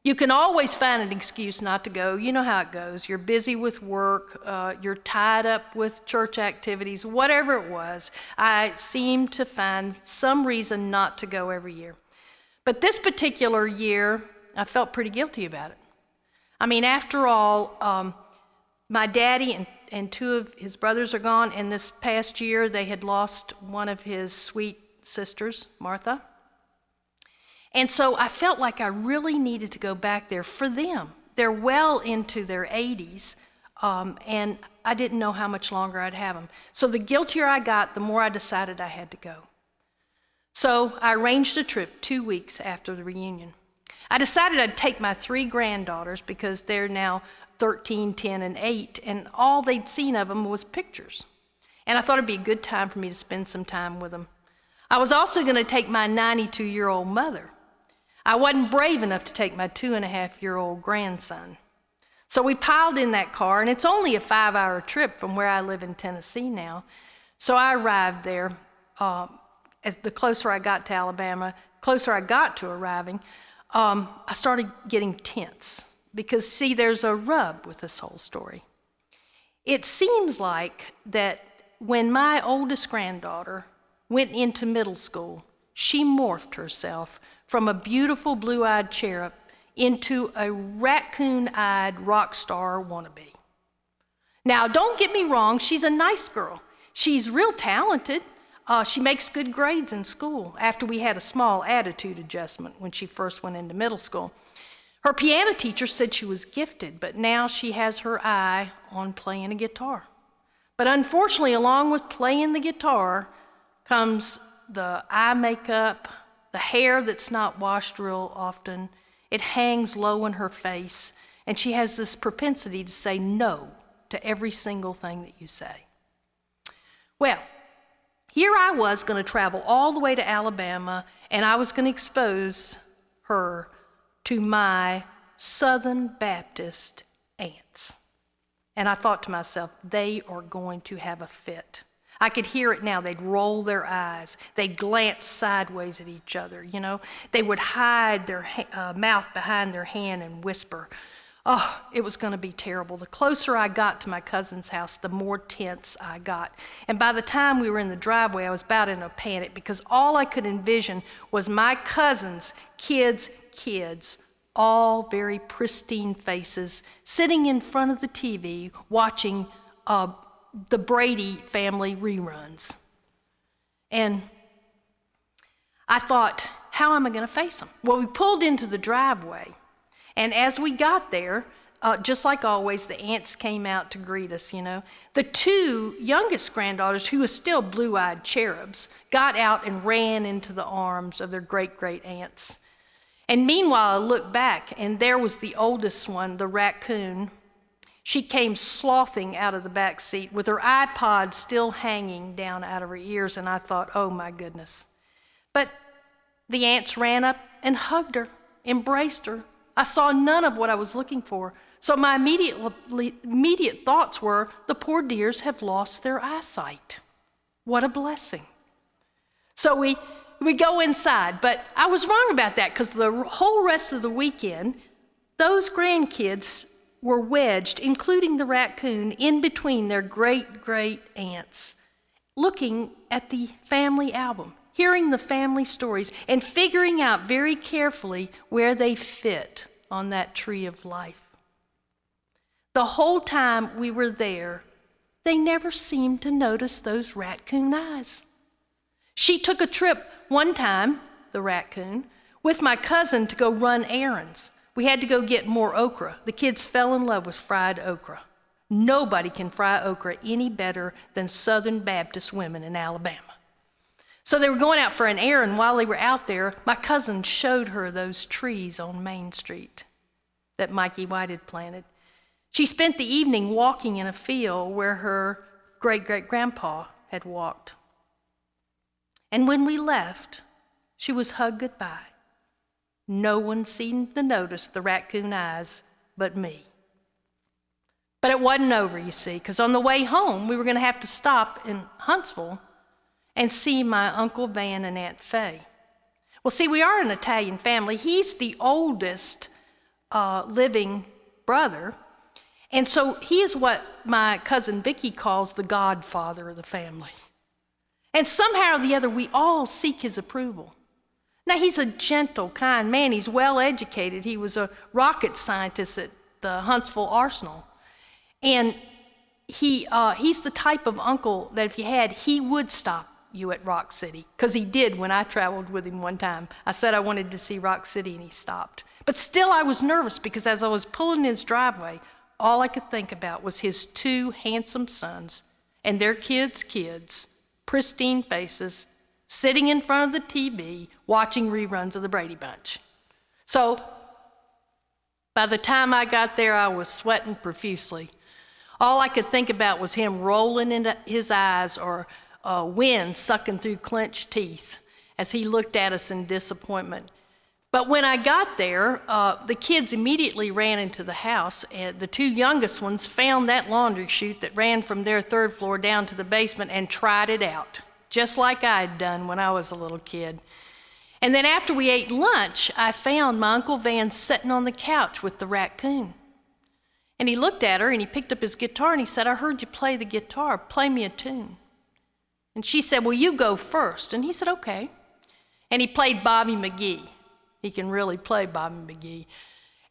You can always find an excuse not to go. You know how it goes. You're busy with work, uh, you're tied up with church activities, whatever it was. I seem to find some reason not to go every year. But this particular year, I felt pretty guilty about it. I mean, after all, um, my daddy and, and two of his brothers are gone, and this past year they had lost one of his sweet sisters, Martha. And so I felt like I really needed to go back there for them. They're well into their 80s, um, and I didn't know how much longer I'd have them. So the guiltier I got, the more I decided I had to go. So I arranged a trip two weeks after the reunion. I decided I'd take my three granddaughters because they're now 13, 10, and 8, and all they'd seen of them was pictures. And I thought it'd be a good time for me to spend some time with them. I was also going to take my 92 year old mother. I wasn't brave enough to take my two and a half year old grandson. So we piled in that car, and it's only a five hour trip from where I live in Tennessee now. So I arrived there. Uh, as the closer I got to Alabama, closer I got to arriving, um, I started getting tense. Because, see, there's a rub with this whole story. It seems like that when my oldest granddaughter went into middle school, she morphed herself from a beautiful blue eyed cherub into a raccoon eyed rock star wannabe. Now, don't get me wrong, she's a nice girl. She's real talented. Uh, she makes good grades in school after we had a small attitude adjustment when she first went into middle school. Her piano teacher said she was gifted, but now she has her eye on playing a guitar. But unfortunately, along with playing the guitar comes the eye makeup, the hair that's not washed real often. It hangs low in her face, and she has this propensity to say no to every single thing that you say. Well, here I was going to travel all the way to Alabama, and I was going to expose her to my Southern Baptist aunts. And I thought to myself, they are going to have a fit. I could hear it now. They'd roll their eyes. They'd glance sideways at each other, you know. They would hide their ha- uh, mouth behind their hand and whisper. Oh, it was going to be terrible. The closer I got to my cousin's house, the more tense I got. And by the time we were in the driveway, I was about in a panic because all I could envision was my cousin's kids' kids, all very pristine faces, sitting in front of the TV watching uh, the Brady family reruns. And I thought, how am I going to face them? Well, we pulled into the driveway. And as we got there, uh, just like always, the aunts came out to greet us, you know. The two youngest granddaughters, who were still blue eyed cherubs, got out and ran into the arms of their great great aunts. And meanwhile, I looked back, and there was the oldest one, the raccoon. She came sloughing out of the back seat with her iPod still hanging down out of her ears, and I thought, oh my goodness. But the aunts ran up and hugged her, embraced her, I saw none of what I was looking for. So my immediate, immediate thoughts were the poor dears have lost their eyesight. What a blessing. So we, we go inside, but I was wrong about that because the whole rest of the weekend, those grandkids were wedged, including the raccoon, in between their great great aunts, looking at the family album hearing the family stories, and figuring out very carefully where they fit on that tree of life. The whole time we were there, they never seemed to notice those raccoon eyes. She took a trip one time, the raccoon, with my cousin to go run errands. We had to go get more okra. The kids fell in love with fried okra. Nobody can fry okra any better than Southern Baptist women in Alabama. So they were going out for an errand. While they were out there, my cousin showed her those trees on Main Street that Mikey White had planted. She spent the evening walking in a field where her great great grandpa had walked. And when we left, she was hugged goodbye. No one seemed to notice the raccoon eyes but me. But it wasn't over, you see, because on the way home, we were going to have to stop in Huntsville and see my Uncle Van and Aunt Fay. Well, see, we are an Italian family. He's the oldest uh, living brother. And so he is what my cousin Vicky calls the godfather of the family. And somehow or the other, we all seek his approval. Now, he's a gentle, kind man. He's well educated. He was a rocket scientist at the Huntsville Arsenal. And he, uh, he's the type of uncle that if you had, he would stop you at Rock City, because he did when I traveled with him one time. I said I wanted to see Rock City, and he stopped. But still, I was nervous because as I was pulling in his driveway, all I could think about was his two handsome sons and their kids' kids, pristine faces, sitting in front of the TV watching reruns of the Brady Bunch. So by the time I got there, I was sweating profusely. All I could think about was him rolling into his eyes or uh, wind sucking through clenched teeth as he looked at us in disappointment. But when I got there, uh, the kids immediately ran into the house, and the two youngest ones found that laundry chute that ran from their third floor down to the basement and tried it out, just like I had done when I was a little kid. And then after we ate lunch, I found my Uncle Van sitting on the couch with the raccoon. And he looked at her and he picked up his guitar and he said, I heard you play the guitar. Play me a tune. And she said, Well, you go first. And he said, Okay. And he played Bobby McGee. He can really play Bobby McGee.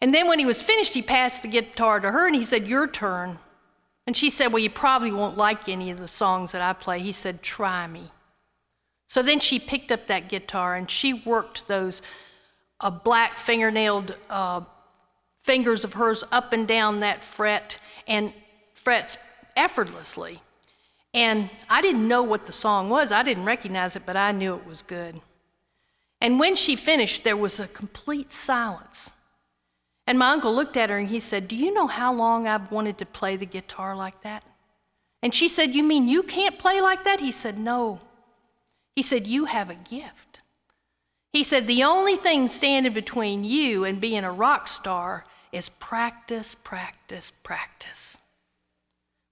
And then when he was finished, he passed the guitar to her and he said, Your turn. And she said, Well, you probably won't like any of the songs that I play. He said, Try me. So then she picked up that guitar and she worked those uh, black fingernailed uh, fingers of hers up and down that fret and frets effortlessly. And I didn't know what the song was, I didn't recognize it, but I knew it was good. And when she finished, there was a complete silence. And my uncle looked at her and he said, Do you know how long I've wanted to play the guitar like that? And she said, You mean you can't play like that? He said, No. He said, You have a gift. He said, The only thing standing between you and being a rock star is practice, practice, practice.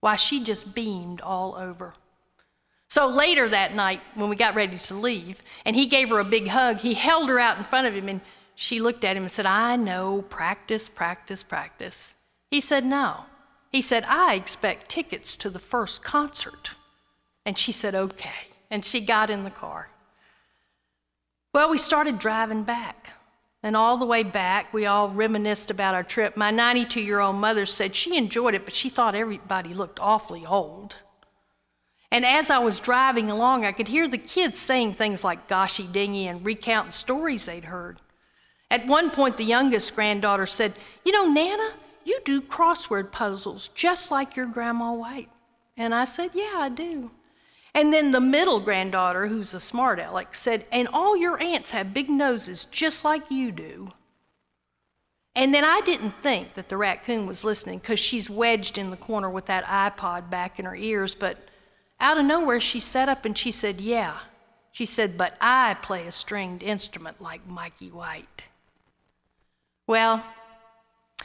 Why, she just beamed all over. So later that night, when we got ready to leave, and he gave her a big hug, he held her out in front of him and she looked at him and said, I know, practice, practice, practice. He said, No. He said, I expect tickets to the first concert. And she said, Okay. And she got in the car. Well, we started driving back. And all the way back, we all reminisced about our trip. My 92 year old mother said she enjoyed it, but she thought everybody looked awfully old. And as I was driving along, I could hear the kids saying things like goshy dingy and recounting stories they'd heard. At one point, the youngest granddaughter said, You know, Nana, you do crossword puzzles just like your Grandma White. And I said, Yeah, I do. And then the middle granddaughter, who's a smart aleck, said, And all your aunts have big noses just like you do. And then I didn't think that the raccoon was listening because she's wedged in the corner with that iPod back in her ears. But out of nowhere, she sat up and she said, Yeah. She said, But I play a stringed instrument like Mikey White. Well,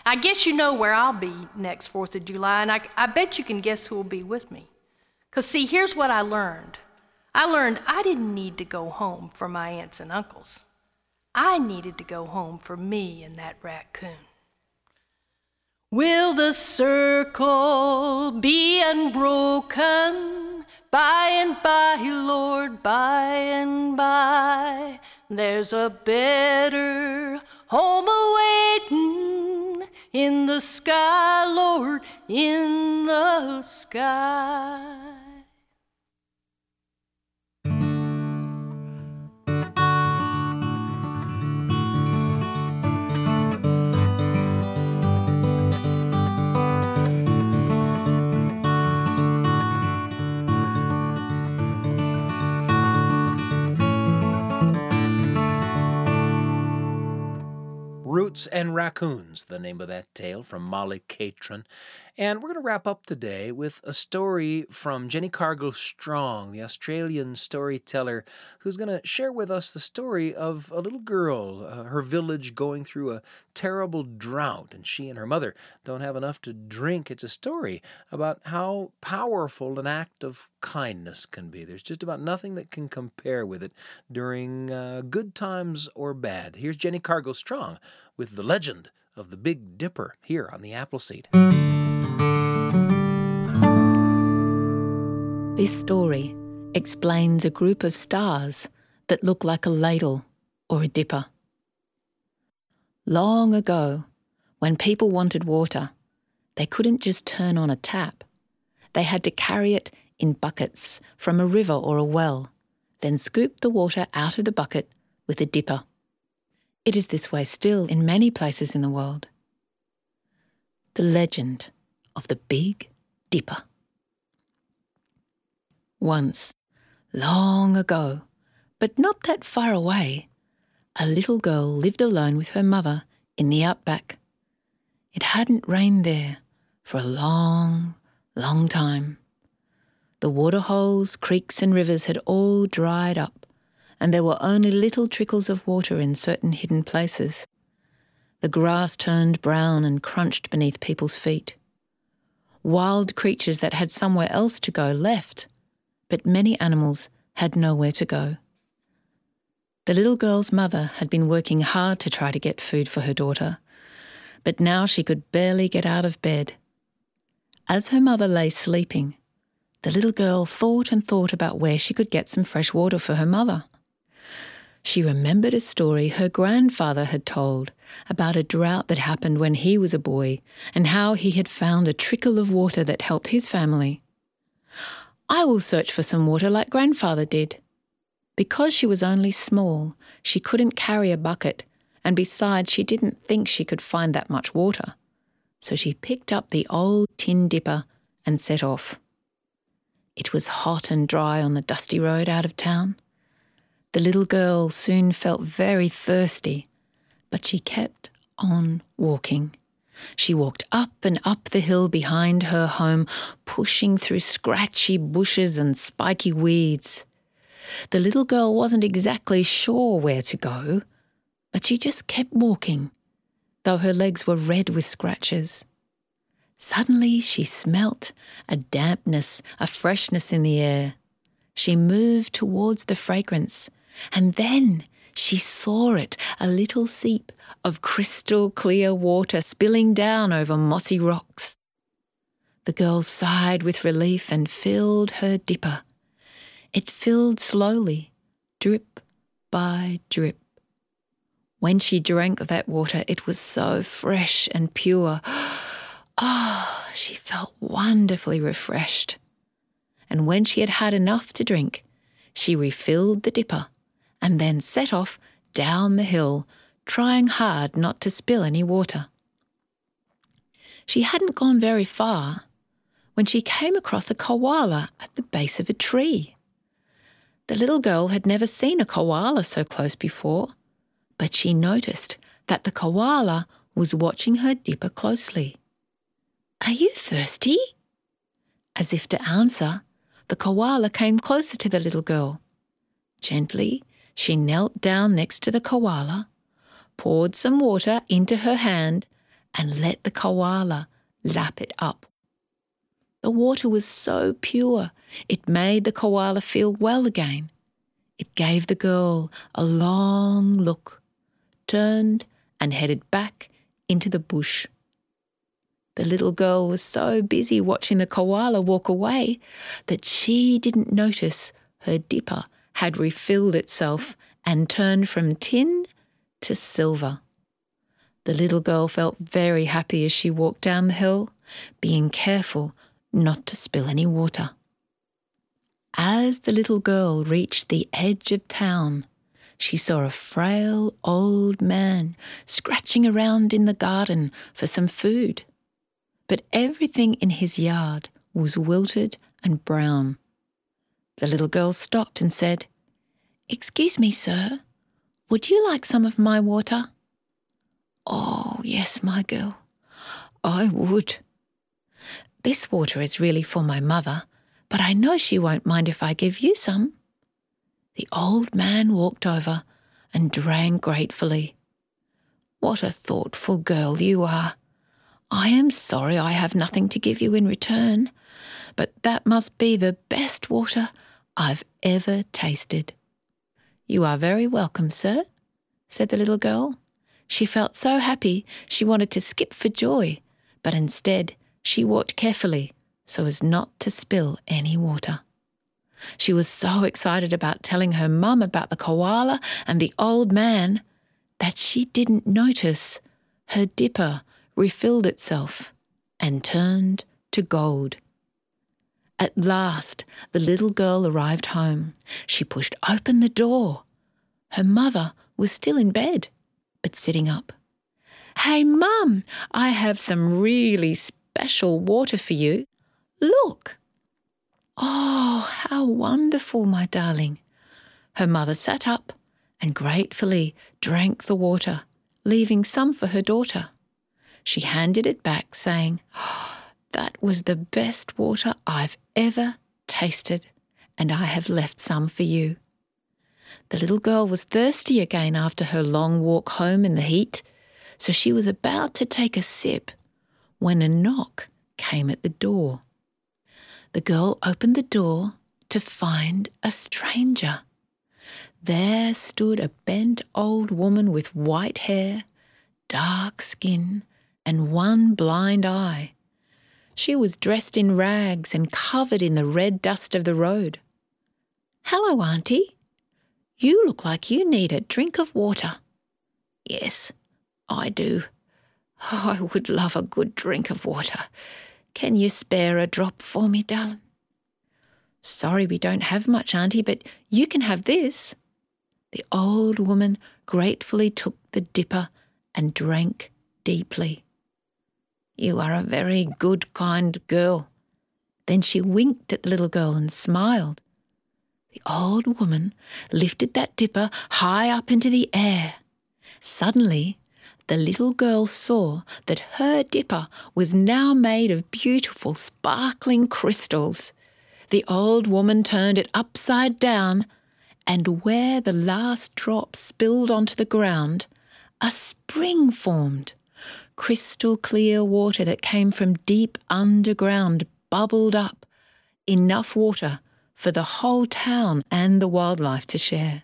I guess you know where I'll be next 4th of July, and I, I bet you can guess who will be with me. Because, see, here's what I learned I learned I didn't need to go home for my aunts and uncles, I needed to go home for me and that raccoon. Will the circle be unbroken by and by, Lord, by and by? There's a better home awaiting in the sky, Lord, in the sky. Roots and Raccoons, the name of that tale from Molly Catron. And we're going to wrap up today with a story from Jenni Cargill-Strong, the Australian storyteller, who's going to share with us the story of a little girl, uh, her village going through a terrible drought, and she and her mother don't have enough to drink. It's a story about how powerful an act of kindness can be. There's just about nothing that can compare with it during uh, good times or bad. Here's Jenni Cargill-Strong with the legend of the Big Dipper here on the Appleseed. This story explains a group of stars that look like a ladle or a dipper. Long ago, when people wanted water, they couldn't just turn on a tap. They had to carry it in buckets from a river or a well, then scoop the water out of the bucket with a dipper. It is this way still in many places in the world. The legend of the Big Dipper. Once, long ago, but not that far away, a little girl lived alone with her mother in the outback. It hadn't rained there for a long, long time. The waterholes, creeks, and rivers had all dried up, and there were only little trickles of water in certain hidden places. The grass turned brown and crunched beneath people's feet. Wild creatures that had somewhere else to go left but many animals had nowhere to go. The little girl's mother had been working hard to try to get food for her daughter, but now she could barely get out of bed. As her mother lay sleeping, the little girl thought and thought about where she could get some fresh water for her mother. She remembered a story her grandfather had told about a drought that happened when he was a boy and how he had found a trickle of water that helped his family. I will search for some water like grandfather did. Because she was only small, she couldn't carry a bucket, and besides, she didn't think she could find that much water. So she picked up the old tin dipper and set off. It was hot and dry on the dusty road out of town. The little girl soon felt very thirsty, but she kept on walking. She walked up and up the hill behind her home, pushing through scratchy bushes and spiky weeds. The little girl wasn't exactly sure where to go, but she just kept walking, though her legs were red with scratches. Suddenly she smelt a dampness, a freshness in the air. She moved towards the fragrance, and then she saw it, a little seep of crystal clear water spilling down over mossy rocks. The girl sighed with relief and filled her dipper. It filled slowly, drip by drip. When she drank that water, it was so fresh and pure. Oh, she felt wonderfully refreshed. And when she had had enough to drink, she refilled the dipper and then set off down the hill, trying hard not to spill any water. She hadn't gone very far when she came across a koala at the base of a tree. The little girl had never seen a koala so close before, but she noticed that the koala was watching her dipper closely. Are you thirsty? As if to answer, the koala came closer to the little girl. Gently, she knelt down next to the koala, poured some water into her hand, and let the koala lap it up. The water was so pure, it made the koala feel well again. It gave the girl a long look, turned, and headed back into the bush. The little girl was so busy watching the koala walk away that she didn't notice her dipper had refilled itself and turned from tin to silver. The little girl felt very happy as she walked down the hill, being careful not to spill any water. As the little girl reached the edge of town, she saw a frail old man scratching around in the garden for some food but everything in his yard was wilted and brown. The little girl stopped and said, Excuse me, sir, would you like some of my water? Oh, yes, my girl, I would. This water is really for my mother, but I know she won't mind if I give you some. The old man walked over and drank gratefully. What a thoughtful girl you are, I am sorry I have nothing to give you in return, but that must be the best water I've ever tasted. You are very welcome, sir, said the little girl. She felt so happy she wanted to skip for joy, but instead she walked carefully so as not to spill any water. She was so excited about telling her mum about the koala and the old man that she didn't notice her dipper refilled itself and turned to gold. At last, the little girl arrived home. She pushed open the door. Her mother was still in bed, but sitting up. Hey, Mum, I have some really special water for you. Look. Oh, how wonderful, my darling. Her mother sat up and gratefully drank the water, leaving some for her daughter. She handed it back, saying, oh, That was the best water I've ever tasted, and I have left some for you. The little girl was thirsty again after her long walk home in the heat, so she was about to take a sip when a knock came at the door. The girl opened the door to find a stranger. There stood a bent old woman with white hair, dark skin, and one blind eye. She was dressed in rags and covered in the red dust of the road. Hello, Auntie. You look like you need a drink of water. Yes, I do. Oh, I would love a good drink of water. Can you spare a drop for me, darling? Sorry we don't have much, Auntie, but you can have this. The old woman gratefully took the dipper and drank deeply. You are a very good, kind girl. Then she winked at the little girl and smiled. The old woman lifted that dipper high up into the air. Suddenly, the little girl saw that her dipper was now made of beautiful, sparkling crystals. The old woman turned it upside down, and where the last drop spilled onto the ground, a spring formed. Crystal clear water that came from deep underground bubbled up, enough water for the whole town and the wildlife to share.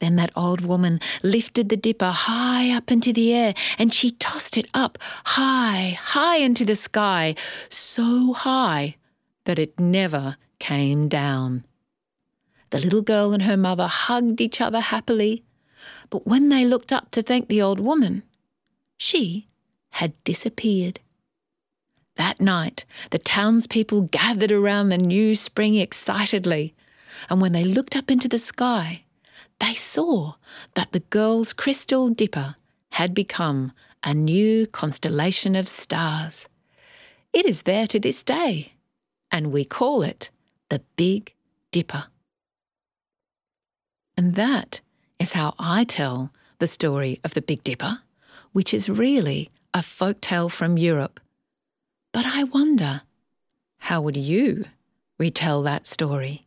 Then that old woman lifted the dipper high up into the air and she tossed it up high, high into the sky, so high that it never came down. The little girl and her mother hugged each other happily, but when they looked up to thank the old woman, she had disappeared. That night, the townspeople gathered around the new spring excitedly, and when they looked up into the sky, they saw that the girl's crystal dipper had become a new constellation of stars. It is there to this day, and we call it the Big Dipper. And that is how I tell the story of the Big Dipper, which is really a folk tale from Europe. But I wonder, how would you retell that story?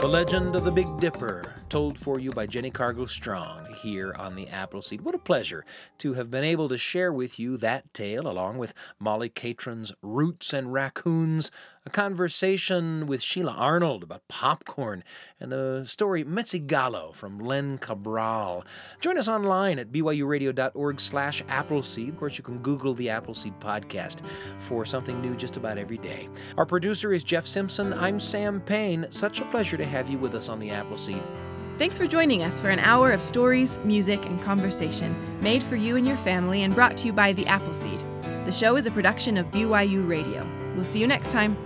The Legend of the Big Dipper, told for you by Jenni Cargill-Strong here on the Appleseed. What a pleasure to have been able to share with you that tale along with Molly Catron's Roots and Raccoons, a conversation with Sheila Arnold about popcorn, and the story Mezzi Gallo from Len Cabral. Join us online at byuradio.org slash Appleseed. Of course, you can Google the Appleseed podcast for something new just about every day. Our producer is Jeff Simpson. I'm Sam Payne. Such a pleasure to have you with us on the Appleseed. Thanks for joining us for an hour of stories, music, and conversation made for you and your family and brought to you by The Appleseed. The show is a production of BYU Radio. We'll see you next time.